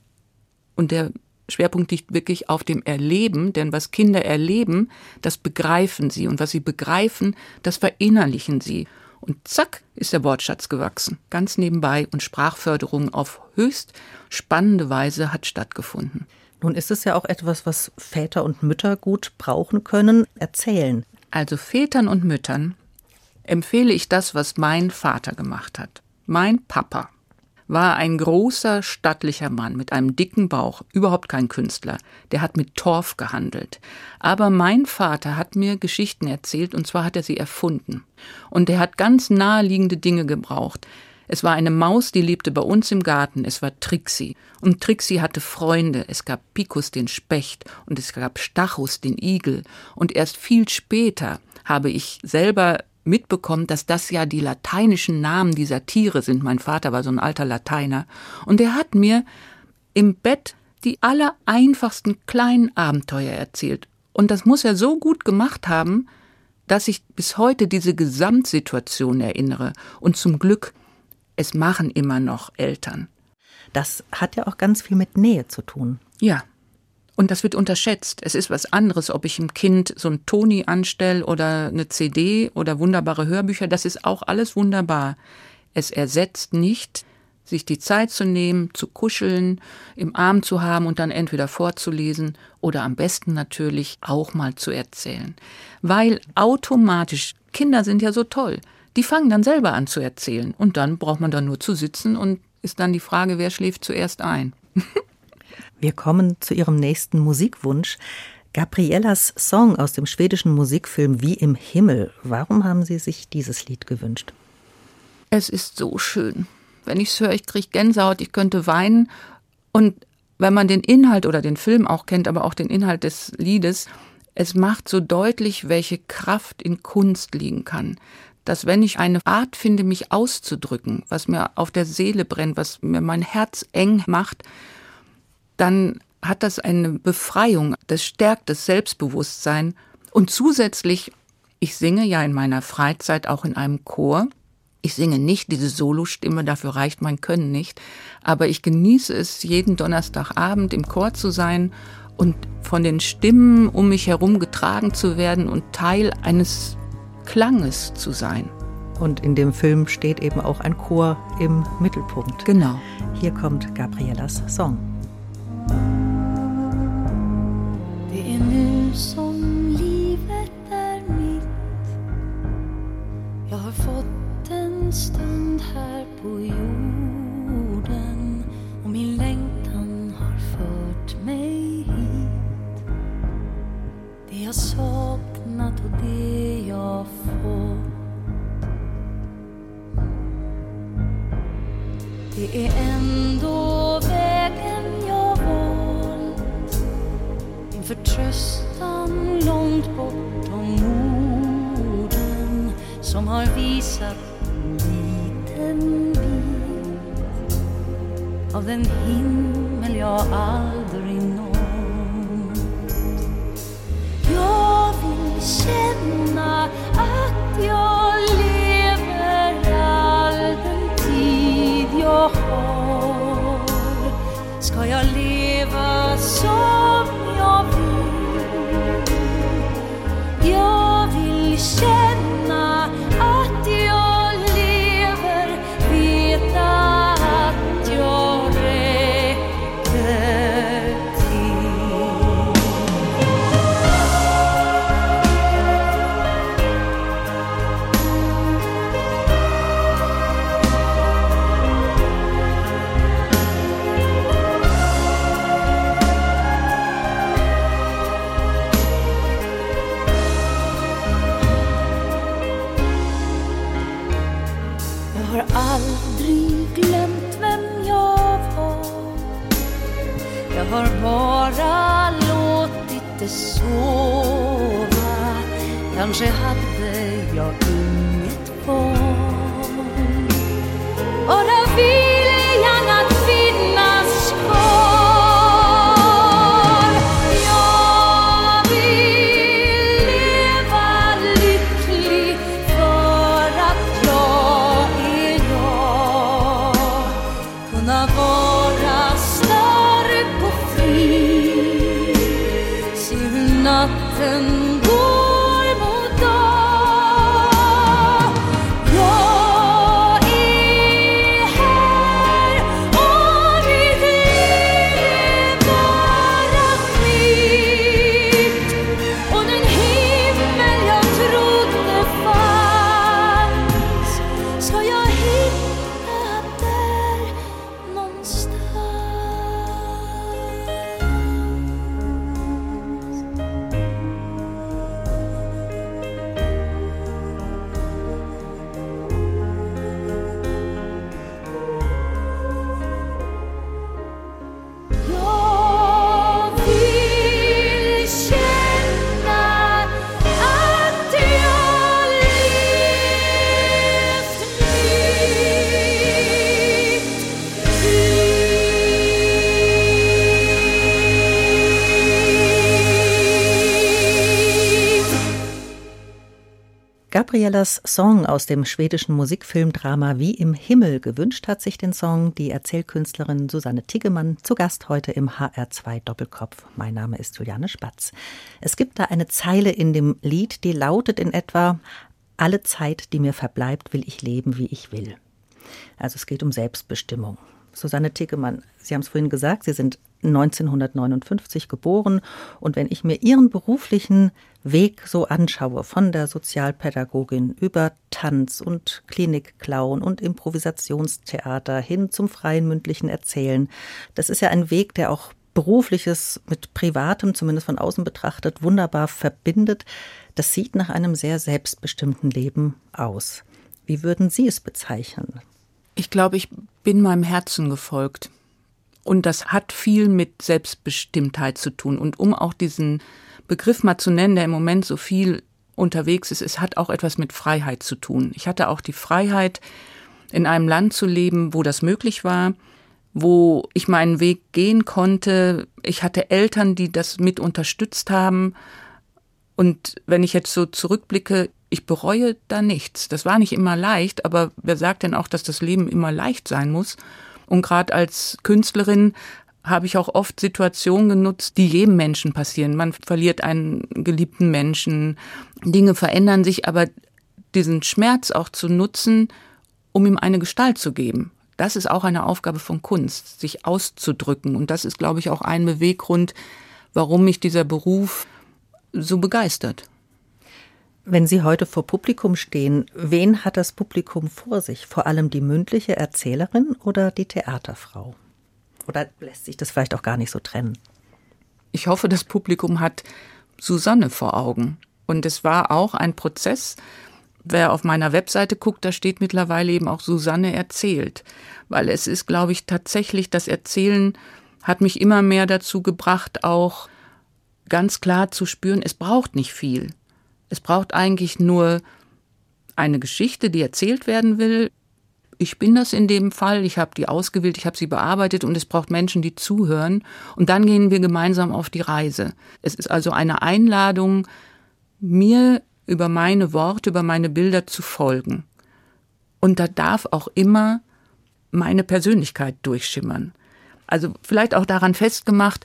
und der Schwerpunkt liegt wirklich auf dem Erleben, denn was Kinder erleben, das begreifen sie und was sie begreifen, das verinnerlichen sie. Und zack ist der Wortschatz gewachsen, ganz nebenbei und Sprachförderung auf höchst spannende Weise hat stattgefunden. Nun ist es ja auch etwas, was Väter und Mütter gut brauchen können, erzählen. Also Vätern und Müttern empfehle ich das, was mein Vater gemacht hat. Mein Papa war ein großer, stattlicher Mann mit einem dicken Bauch, überhaupt kein Künstler. Der hat mit Torf gehandelt. Aber mein Vater hat mir Geschichten erzählt, und zwar hat er sie erfunden. Und er hat ganz naheliegende Dinge gebraucht. Es war eine Maus, die lebte bei uns im Garten. Es war Trixie. Und Trixie hatte Freunde. Es gab Picus den Specht und es gab Stachus den Igel. Und erst viel später habe ich selber mitbekommen, dass das ja die lateinischen Namen dieser Tiere sind. Mein Vater war so ein alter Lateiner. Und er hat mir im Bett die allereinfachsten kleinen Abenteuer erzählt. Und das muss er so gut gemacht haben, dass ich bis heute diese Gesamtsituation erinnere. Und zum Glück es machen immer noch Eltern. Das hat ja auch ganz viel mit Nähe zu tun. Ja. Und das wird unterschätzt. Es ist was anderes, ob ich im Kind so ein Toni anstelle oder eine CD oder wunderbare Hörbücher. Das ist auch alles wunderbar. Es ersetzt nicht, sich die Zeit zu nehmen, zu kuscheln, im Arm zu haben und dann entweder vorzulesen oder am besten natürlich auch mal zu erzählen. Weil automatisch, Kinder sind ja so toll die fangen dann selber an zu erzählen. Und dann braucht man da nur zu sitzen und ist dann die Frage, wer schläft zuerst ein. Wir kommen zu Ihrem nächsten Musikwunsch. Gabriellas Song aus dem schwedischen Musikfilm Wie im Himmel. Warum haben Sie sich dieses Lied gewünscht? Es ist so schön. Wenn ich es höre, ich kriege Gänsehaut, ich könnte weinen. Und wenn man den Inhalt oder den Film auch kennt, aber auch den Inhalt des Liedes, es macht so deutlich, welche Kraft in Kunst liegen kann dass wenn ich eine Art finde, mich auszudrücken, was mir auf der Seele brennt, was mir mein Herz eng macht, dann hat das eine Befreiung, das stärkt das Selbstbewusstsein und zusätzlich, ich singe ja in meiner Freizeit auch in einem Chor. Ich singe nicht diese Solostimme, dafür reicht mein Können nicht, aber ich genieße es, jeden Donnerstagabend im Chor zu sein und von den Stimmen um mich herum getragen zu werden und Teil eines Klanges zu sein. Und in dem Film steht eben auch ein Chor im Mittelpunkt. Genau. Hier kommt Gabrielas Song. Det är nu som livet är mitt. Jag har fått en stund här på jorden Gabriellas Song aus dem schwedischen Musikfilmdrama Wie im Himmel gewünscht hat sich den Song die Erzählkünstlerin Susanne Tiggemann zu Gast heute im HR2 Doppelkopf. Mein Name ist Juliane Spatz. Es gibt da eine Zeile in dem Lied, die lautet in etwa Alle Zeit, die mir verbleibt, will ich leben, wie ich will. Also es geht um Selbstbestimmung. Susanne Tickemann, Sie haben es vorhin gesagt, Sie sind 1959 geboren. Und wenn ich mir Ihren beruflichen Weg so anschaue, von der Sozialpädagogin über Tanz und Klinikclown und Improvisationstheater hin zum freien mündlichen Erzählen, das ist ja ein Weg, der auch berufliches mit privatem, zumindest von außen betrachtet, wunderbar verbindet. Das sieht nach einem sehr selbstbestimmten Leben aus. Wie würden Sie es bezeichnen? Ich glaube, ich bin meinem Herzen gefolgt. Und das hat viel mit Selbstbestimmtheit zu tun. Und um auch diesen Begriff mal zu nennen, der im Moment so viel unterwegs ist, es hat auch etwas mit Freiheit zu tun. Ich hatte auch die Freiheit, in einem Land zu leben, wo das möglich war, wo ich meinen Weg gehen konnte. Ich hatte Eltern, die das mit unterstützt haben. Und wenn ich jetzt so zurückblicke, ich bereue da nichts. Das war nicht immer leicht, aber wer sagt denn auch, dass das Leben immer leicht sein muss? Und gerade als Künstlerin habe ich auch oft Situationen genutzt, die jedem Menschen passieren. Man verliert einen geliebten Menschen, Dinge verändern sich, aber diesen Schmerz auch zu nutzen, um ihm eine Gestalt zu geben. Das ist auch eine Aufgabe von Kunst, sich auszudrücken. Und das ist, glaube ich, auch ein Beweggrund, warum mich dieser Beruf so begeistert. Wenn Sie heute vor Publikum stehen, wen hat das Publikum vor sich? Vor allem die mündliche Erzählerin oder die Theaterfrau? Oder lässt sich das vielleicht auch gar nicht so trennen? Ich hoffe, das Publikum hat Susanne vor Augen. Und es war auch ein Prozess. Wer auf meiner Webseite guckt, da steht mittlerweile eben auch Susanne erzählt. Weil es ist, glaube ich, tatsächlich das Erzählen hat mich immer mehr dazu gebracht, auch ganz klar zu spüren, es braucht nicht viel. Es braucht eigentlich nur eine Geschichte, die erzählt werden will. Ich bin das in dem Fall, ich habe die ausgewählt, ich habe sie bearbeitet und es braucht Menschen, die zuhören. Und dann gehen wir gemeinsam auf die Reise. Es ist also eine Einladung, mir über meine Worte, über meine Bilder zu folgen. Und da darf auch immer meine Persönlichkeit durchschimmern. Also vielleicht auch daran festgemacht,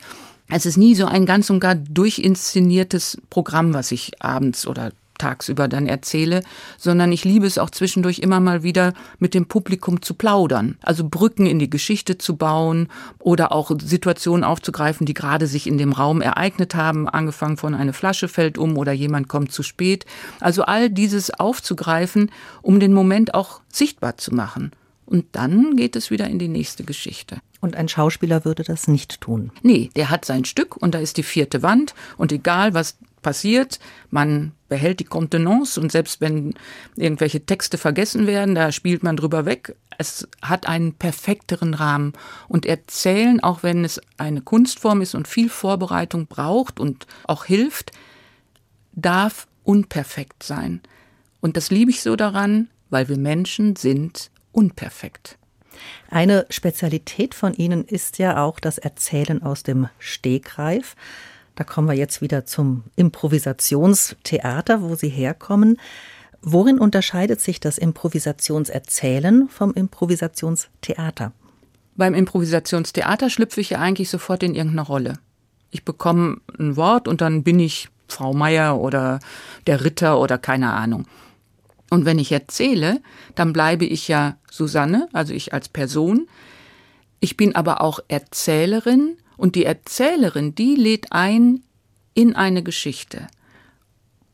es ist nie so ein ganz und gar durchinszeniertes Programm, was ich abends oder tagsüber dann erzähle, sondern ich liebe es auch zwischendurch immer mal wieder mit dem Publikum zu plaudern, also Brücken in die Geschichte zu bauen oder auch Situationen aufzugreifen, die gerade sich in dem Raum ereignet haben, angefangen von eine Flasche fällt um oder jemand kommt zu spät. Also all dieses aufzugreifen, um den Moment auch sichtbar zu machen. Und dann geht es wieder in die nächste Geschichte. Und ein Schauspieler würde das nicht tun. Nee, der hat sein Stück und da ist die vierte Wand und egal was passiert, man behält die Kontenance und selbst wenn irgendwelche Texte vergessen werden, da spielt man drüber weg. Es hat einen perfekteren Rahmen und erzählen, auch wenn es eine Kunstform ist und viel Vorbereitung braucht und auch hilft, darf unperfekt sein. Und das liebe ich so daran, weil wir Menschen sind unperfekt. Eine Spezialität von Ihnen ist ja auch das Erzählen aus dem Stegreif. Da kommen wir jetzt wieder zum Improvisationstheater, wo Sie herkommen. Worin unterscheidet sich das Improvisationserzählen vom Improvisationstheater? Beim Improvisationstheater schlüpfe ich ja eigentlich sofort in irgendeine Rolle. Ich bekomme ein Wort und dann bin ich Frau Meier oder der Ritter oder keine Ahnung. Und wenn ich erzähle, dann bleibe ich ja Susanne, also ich als Person. Ich bin aber auch Erzählerin und die Erzählerin, die lädt ein in eine Geschichte.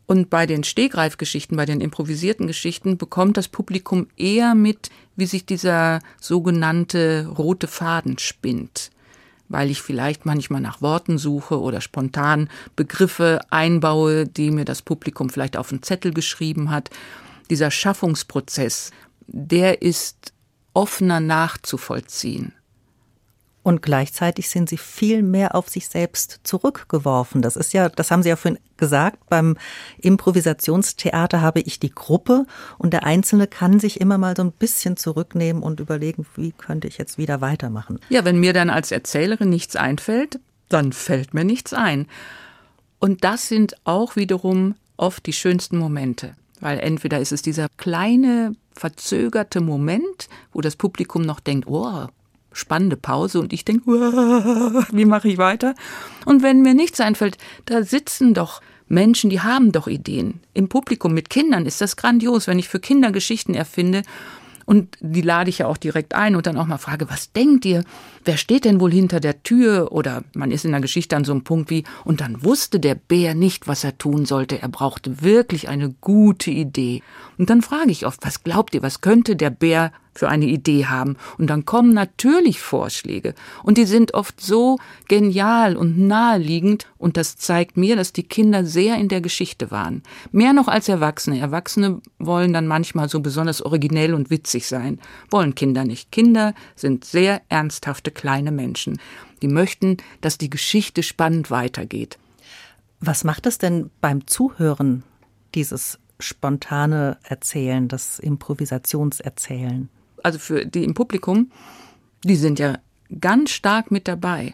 Und bei den Stegreifgeschichten, bei den improvisierten Geschichten bekommt das Publikum eher mit, wie sich dieser sogenannte rote Faden spinnt. Weil ich vielleicht manchmal nach Worten suche oder spontan Begriffe einbaue, die mir das Publikum vielleicht auf einen Zettel geschrieben hat dieser Schaffungsprozess, der ist offener nachzuvollziehen. Und gleichzeitig sind sie viel mehr auf sich selbst zurückgeworfen. Das ist ja, das haben Sie ja vorhin gesagt, beim Improvisationstheater habe ich die Gruppe und der Einzelne kann sich immer mal so ein bisschen zurücknehmen und überlegen, wie könnte ich jetzt wieder weitermachen. Ja, wenn mir dann als Erzählerin nichts einfällt, dann fällt mir nichts ein. Und das sind auch wiederum oft die schönsten Momente Weil entweder ist es dieser kleine, verzögerte Moment, wo das Publikum noch denkt, oh, spannende Pause und ich denke, wie mache ich weiter? Und wenn mir nichts einfällt, da sitzen doch Menschen, die haben doch Ideen. Im Publikum mit Kindern ist das grandios, wenn ich für Kinder Geschichten erfinde und die lade ich ja auch direkt ein und dann auch mal frage, was denkt ihr? Wer steht denn wohl hinter der Tür? Oder man ist in der Geschichte an so einem Punkt wie, und dann wusste der Bär nicht, was er tun sollte. Er brauchte wirklich eine gute Idee. Und dann frage ich oft, was glaubt ihr, was könnte der Bär für eine Idee haben. Und dann kommen natürlich Vorschläge. Und die sind oft so genial und naheliegend. Und das zeigt mir, dass die Kinder sehr in der Geschichte waren. Mehr noch als Erwachsene. Erwachsene wollen dann manchmal so besonders originell und witzig sein. Wollen Kinder nicht. Kinder sind sehr ernsthafte kleine Menschen. Die möchten, dass die Geschichte spannend weitergeht. Was macht es denn beim Zuhören, dieses spontane Erzählen, das Improvisationserzählen? Also für die im Publikum, die sind ja ganz stark mit dabei.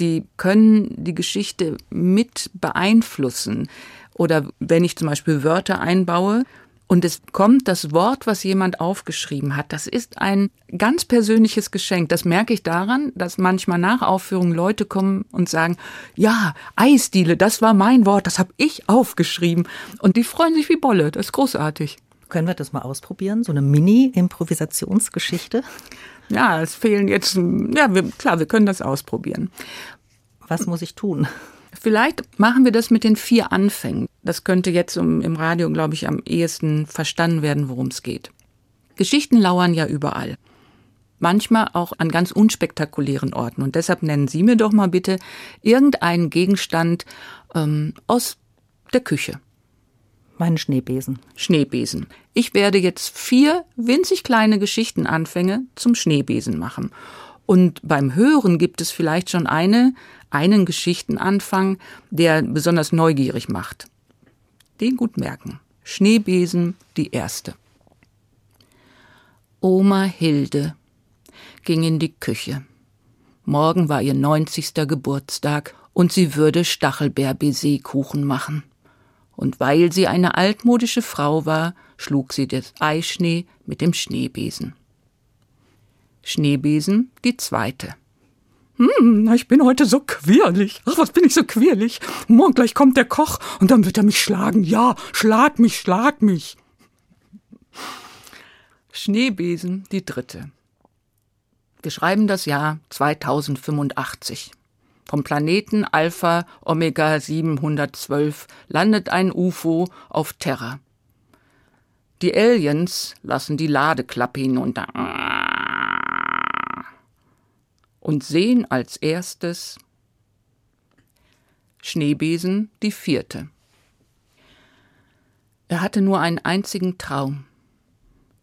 Die können die Geschichte mit beeinflussen. Oder wenn ich zum Beispiel Wörter einbaue und es kommt das Wort, was jemand aufgeschrieben hat, das ist ein ganz persönliches Geschenk. Das merke ich daran, dass manchmal nach Aufführungen Leute kommen und sagen, ja, Eisdiele, das war mein Wort, das habe ich aufgeschrieben. Und die freuen sich wie Bolle, das ist großartig. Können wir das mal ausprobieren? So eine Mini-Improvisationsgeschichte? Ja, es fehlen jetzt, ja, wir, klar, wir können das ausprobieren. Was muss ich tun? Vielleicht machen wir das mit den vier Anfängen. Das könnte jetzt im Radio, glaube ich, am ehesten verstanden werden, worum es geht. Geschichten lauern ja überall. Manchmal auch an ganz unspektakulären Orten. Und deshalb nennen Sie mir doch mal bitte irgendeinen Gegenstand ähm, aus der Küche. Meinen Schneebesen. Schneebesen. Ich werde jetzt vier winzig kleine Geschichtenanfänge zum Schneebesen machen. Und beim Hören gibt es vielleicht schon eine, einen Geschichtenanfang, der besonders neugierig macht. Den gut merken. Schneebesen, die erste. Oma Hilde ging in die Küche. Morgen war ihr neunzigster Geburtstag und sie würde Stachelbeer-Baiser-Kuchen machen und weil sie eine altmodische Frau war, schlug sie das Eischnee mit dem Schneebesen. Schneebesen, die zweite. Hm, ich bin heute so quirlig. Ach, was bin ich so quirlig? Morgen gleich kommt der Koch und dann wird er mich schlagen. Ja, schlag mich, schlag mich. Schneebesen, die dritte. Wir schreiben das Jahr 2085. Vom Planeten Alpha Omega 712 landet ein UFO auf Terra. Die Aliens lassen die Ladeklappe hinunter und sehen als erstes Schneebesen die vierte. Er hatte nur einen einzigen Traum.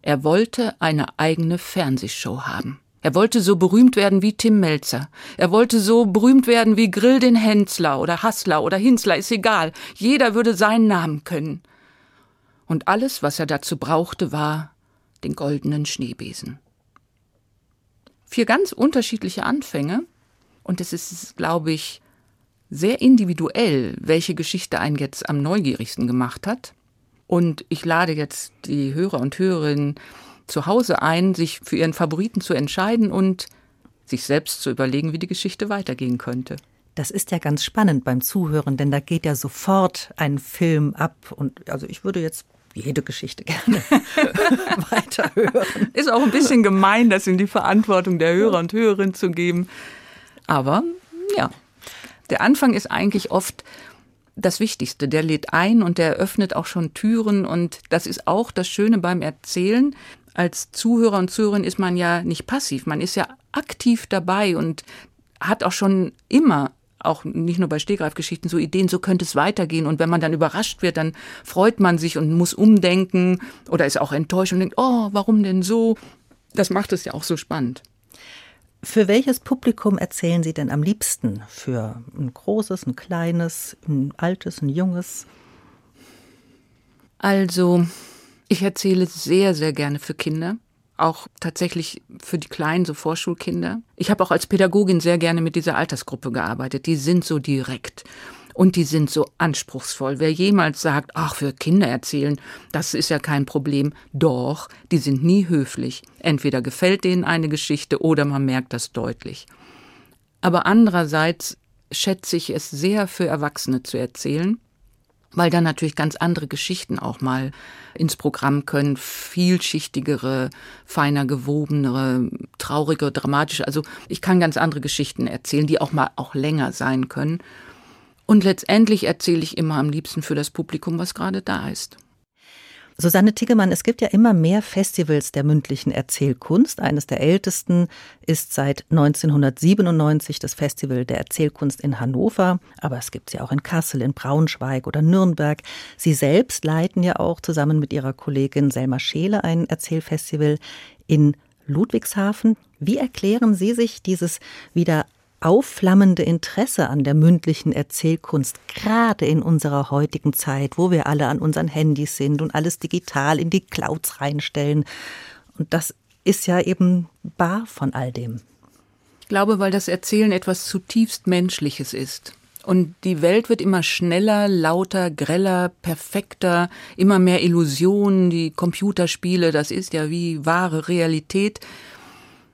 Er wollte eine eigene Fernsehshow haben. Er wollte so berühmt werden wie Tim Melzer. Er wollte so berühmt werden wie Grill den Hensler oder Hassler oder Hinsler, ist egal. Jeder würde seinen Namen können. Und alles, was er dazu brauchte, war den goldenen Schneebesen. Vier ganz unterschiedliche Anfänge. Und es ist, glaube ich, sehr individuell, welche Geschichte einen jetzt am neugierigsten gemacht hat. Und ich lade jetzt die Hörer und Hörerinnen zu Hause ein, sich für ihren Favoriten zu entscheiden und sich selbst zu überlegen, wie die Geschichte weitergehen könnte. Das ist ja ganz spannend beim Zuhören, denn da geht ja sofort ein Film ab. Und also ich würde jetzt jede Geschichte gerne weiterhören. Ist auch ein bisschen gemein, das in die Verantwortung der Hörer und Hörerinnen zu geben. Aber ja, der Anfang ist eigentlich oft das Wichtigste. Der lädt ein und der öffnet auch schon Türen. Und das ist auch das Schöne beim Erzählen als Zuhörer und Zuhörerin ist man ja nicht passiv, man ist ja aktiv dabei und hat auch schon immer auch nicht nur bei Stegreifgeschichten so Ideen, so könnte es weitergehen. Und wenn man dann überrascht wird, dann freut man sich und muss umdenken oder ist auch enttäuscht und denkt, oh, warum denn so? Das macht es ja auch so spannend. Für welches Publikum erzählen Sie denn am liebsten? Für ein großes, ein kleines, ein altes, ein junges? Also, ich erzähle sehr, sehr gerne für Kinder. Auch tatsächlich für die kleinen, so Vorschulkinder. Ich habe auch als Pädagogin sehr gerne mit dieser Altersgruppe gearbeitet. Die sind so direkt. Und die sind so anspruchsvoll. Wer jemals sagt, ach, für Kinder erzählen, das ist ja kein Problem. Doch, die sind nie höflich. Entweder gefällt denen eine Geschichte oder man merkt das deutlich. Aber andererseits schätze ich es sehr für Erwachsene zu erzählen weil dann natürlich ganz andere Geschichten auch mal ins Programm können, vielschichtigere, feiner gewobenere, traurige, dramatische. Also ich kann ganz andere Geschichten erzählen, die auch mal auch länger sein können. Und letztendlich erzähle ich immer am liebsten für das Publikum, was gerade da ist. Susanne Tiggemann, es gibt ja immer mehr Festivals der mündlichen Erzählkunst. Eines der ältesten ist seit 1997 das Festival der Erzählkunst in Hannover. Aber es gibt sie auch in Kassel, in Braunschweig oder Nürnberg. Sie selbst leiten ja auch zusammen mit ihrer Kollegin Selma Scheele ein Erzählfestival in Ludwigshafen. Wie erklären Sie sich dieses wieder aufflammende Interesse an der mündlichen Erzählkunst, gerade in unserer heutigen Zeit, wo wir alle an unseren Handys sind und alles digital in die Clouds reinstellen. Und das ist ja eben bar von all dem. Ich glaube, weil das Erzählen etwas zutiefst Menschliches ist. Und die Welt wird immer schneller, lauter, greller, perfekter, immer mehr Illusionen, die Computerspiele, das ist ja wie wahre Realität.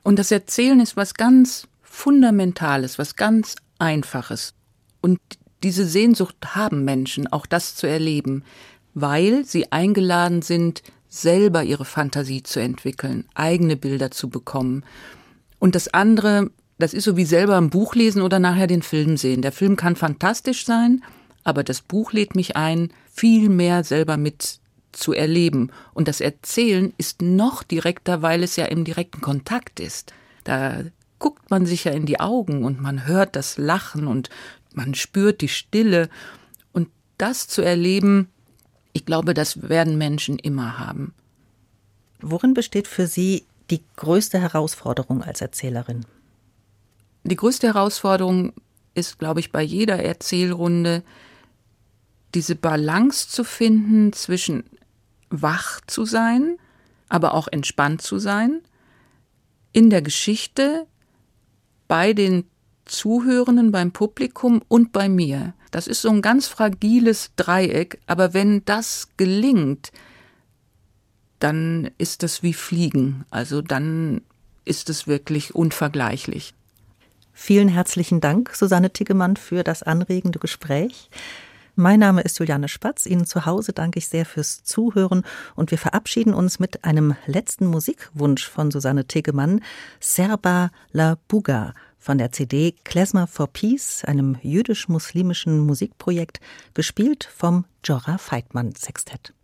Und das Erzählen ist was ganz Fundamentales, was ganz Einfaches. Und diese Sehnsucht haben Menschen, auch das zu erleben, weil sie eingeladen sind, selber ihre Fantasie zu entwickeln, eigene Bilder zu bekommen. Und das andere, das ist so wie selber ein Buch lesen oder nachher den Film sehen. Der Film kann fantastisch sein, aber das Buch lädt mich ein, viel mehr selber mit zu erleben. Und das Erzählen ist noch direkter, weil es ja im direkten Kontakt ist. Da guckt man sich ja in die Augen und man hört das Lachen und man spürt die Stille. Und das zu erleben, ich glaube, das werden Menschen immer haben. Worin besteht für Sie die größte Herausforderung als Erzählerin? Die größte Herausforderung ist, glaube ich, bei jeder Erzählrunde, diese Balance zu finden zwischen wach zu sein, aber auch entspannt zu sein, in der Geschichte bei den Zuhörenden, beim Publikum und bei mir. Das ist so ein ganz fragiles Dreieck, aber wenn das gelingt, dann ist das wie Fliegen. Also dann ist es wirklich unvergleichlich. Vielen herzlichen Dank, Susanne Tiggemann, für das anregende Gespräch. Mein Name ist Juliane Spatz. Ihnen zu Hause danke ich sehr fürs Zuhören und wir verabschieden uns mit einem letzten Musikwunsch von Susanne Tegemann, Serba la Buga von der CD Klezmer for Peace, einem jüdisch-muslimischen Musikprojekt, gespielt vom Jorah Feitmann Sextett.